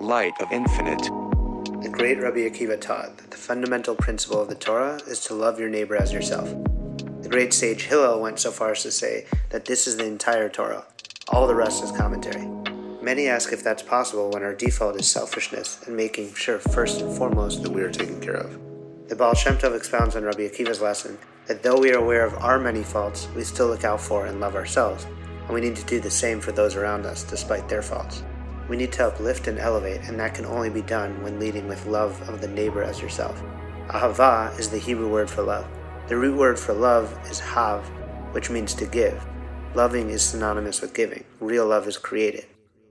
light of infinite. The great Rabbi Akiva taught that the fundamental principle of the Torah is to love your neighbor as yourself. The great sage Hillel went so far as to say that this is the entire Torah, all the rest is commentary. Many ask if that's possible when our default is selfishness and making sure first and foremost that we are taken care of. The Baal Shem Tov expounds on Rabbi Akiva's lesson that though we are aware of our many faults, we still look out for and love ourselves, and we need to do the same for those around us despite their faults. We need to uplift and elevate, and that can only be done when leading with love of the neighbor as yourself. Ahava is the Hebrew word for love. The root word for love is hav, which means to give. Loving is synonymous with giving. Real love is created.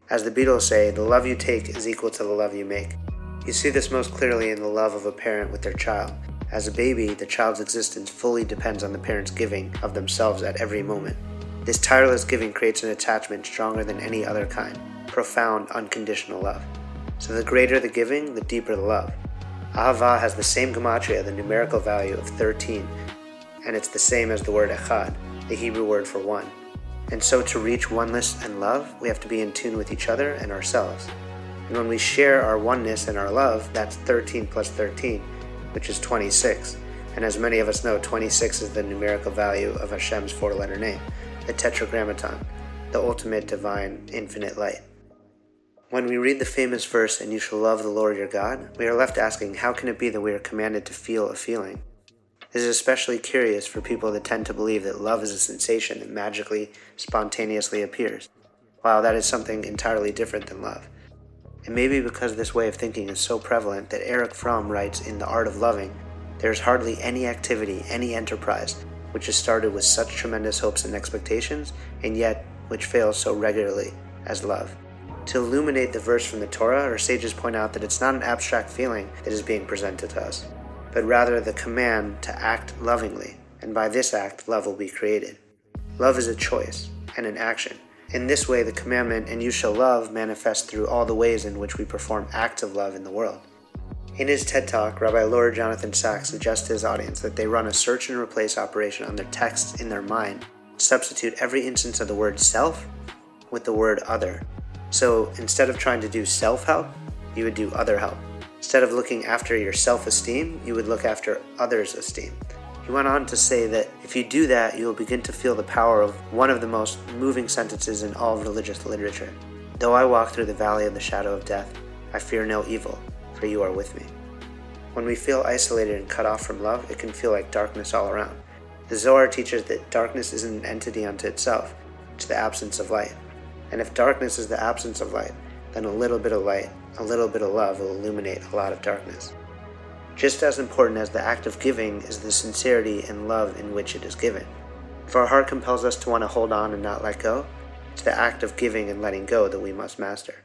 As the Beatles say, the love you take is equal to the love you make. You see this most clearly in the love of a parent with their child. As a baby, the child's existence fully depends on the parent's giving of themselves at every moment. This tireless giving creates an attachment stronger than any other kind profound, unconditional love. So the greater the giving, the deeper the love. Ahava has the same gematria, the numerical value of 13, and it's the same as the word echad, the Hebrew word for one. And so to reach oneness and love, we have to be in tune with each other and ourselves. And when we share our oneness and our love, that's 13 plus 13, which is 26. And as many of us know, 26 is the numerical value of Hashem's four letter name, the Tetragrammaton, the ultimate divine infinite light. When we read the famous verse, and you shall love the Lord your God, we are left asking, how can it be that we are commanded to feel a feeling? This is especially curious for people that tend to believe that love is a sensation that magically, spontaneously appears, while that is something entirely different than love. It may be because this way of thinking is so prevalent that Erich Fromm writes in The Art of Loving there is hardly any activity, any enterprise, which is started with such tremendous hopes and expectations, and yet which fails so regularly as love. To illuminate the verse from the Torah, our sages point out that it's not an abstract feeling that is being presented to us, but rather the command to act lovingly, and by this act, love will be created. Love is a choice and an action. In this way, the commandment, and you shall love, manifests through all the ways in which we perform acts of love in the world. In his TED Talk, Rabbi Lord Jonathan Sacks suggests to his audience that they run a search and replace operation on their texts in their mind, substitute every instance of the word self with the word other, so instead of trying to do self help, you would do other help. Instead of looking after your self esteem, you would look after others' esteem. He went on to say that if you do that, you will begin to feel the power of one of the most moving sentences in all religious literature. Though I walk through the valley of the shadow of death, I fear no evil, for you are with me. When we feel isolated and cut off from love, it can feel like darkness all around. The Zohar teaches that darkness isn't an entity unto itself, it's the absence of light. And if darkness is the absence of light, then a little bit of light, a little bit of love will illuminate a lot of darkness. Just as important as the act of giving is the sincerity and love in which it is given. If our heart compels us to want to hold on and not let go, it's the act of giving and letting go that we must master.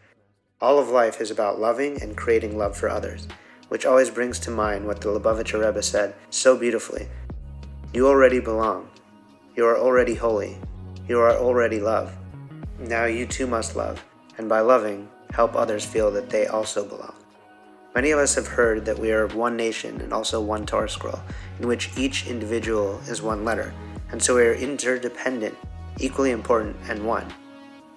All of life is about loving and creating love for others, which always brings to mind what the Lubavitcher Rebbe said so beautifully You already belong. You are already holy. You are already love. Now you too must love, and by loving, help others feel that they also belong. Many of us have heard that we are one nation and also one Torah scroll, in which each individual is one letter, and so we are interdependent, equally important, and one.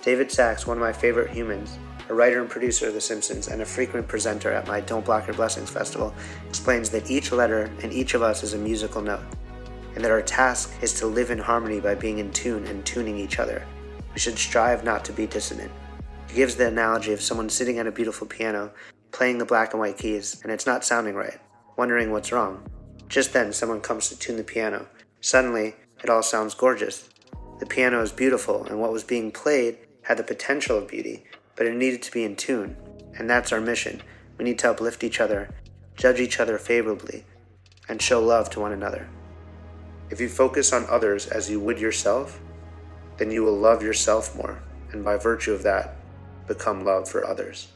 David Sacks, one of my favorite humans, a writer and producer of The Simpsons, and a frequent presenter at my Don't Block Your Blessings festival, explains that each letter and each of us is a musical note, and that our task is to live in harmony by being in tune and tuning each other. We should strive not to be dissonant. He gives the analogy of someone sitting at a beautiful piano, playing the black and white keys, and it's not sounding right, wondering what's wrong. Just then, someone comes to tune the piano. Suddenly, it all sounds gorgeous. The piano is beautiful, and what was being played had the potential of beauty, but it needed to be in tune. And that's our mission. We need to uplift each other, judge each other favorably, and show love to one another. If you focus on others as you would yourself, then you will love yourself more, and by virtue of that, become love for others.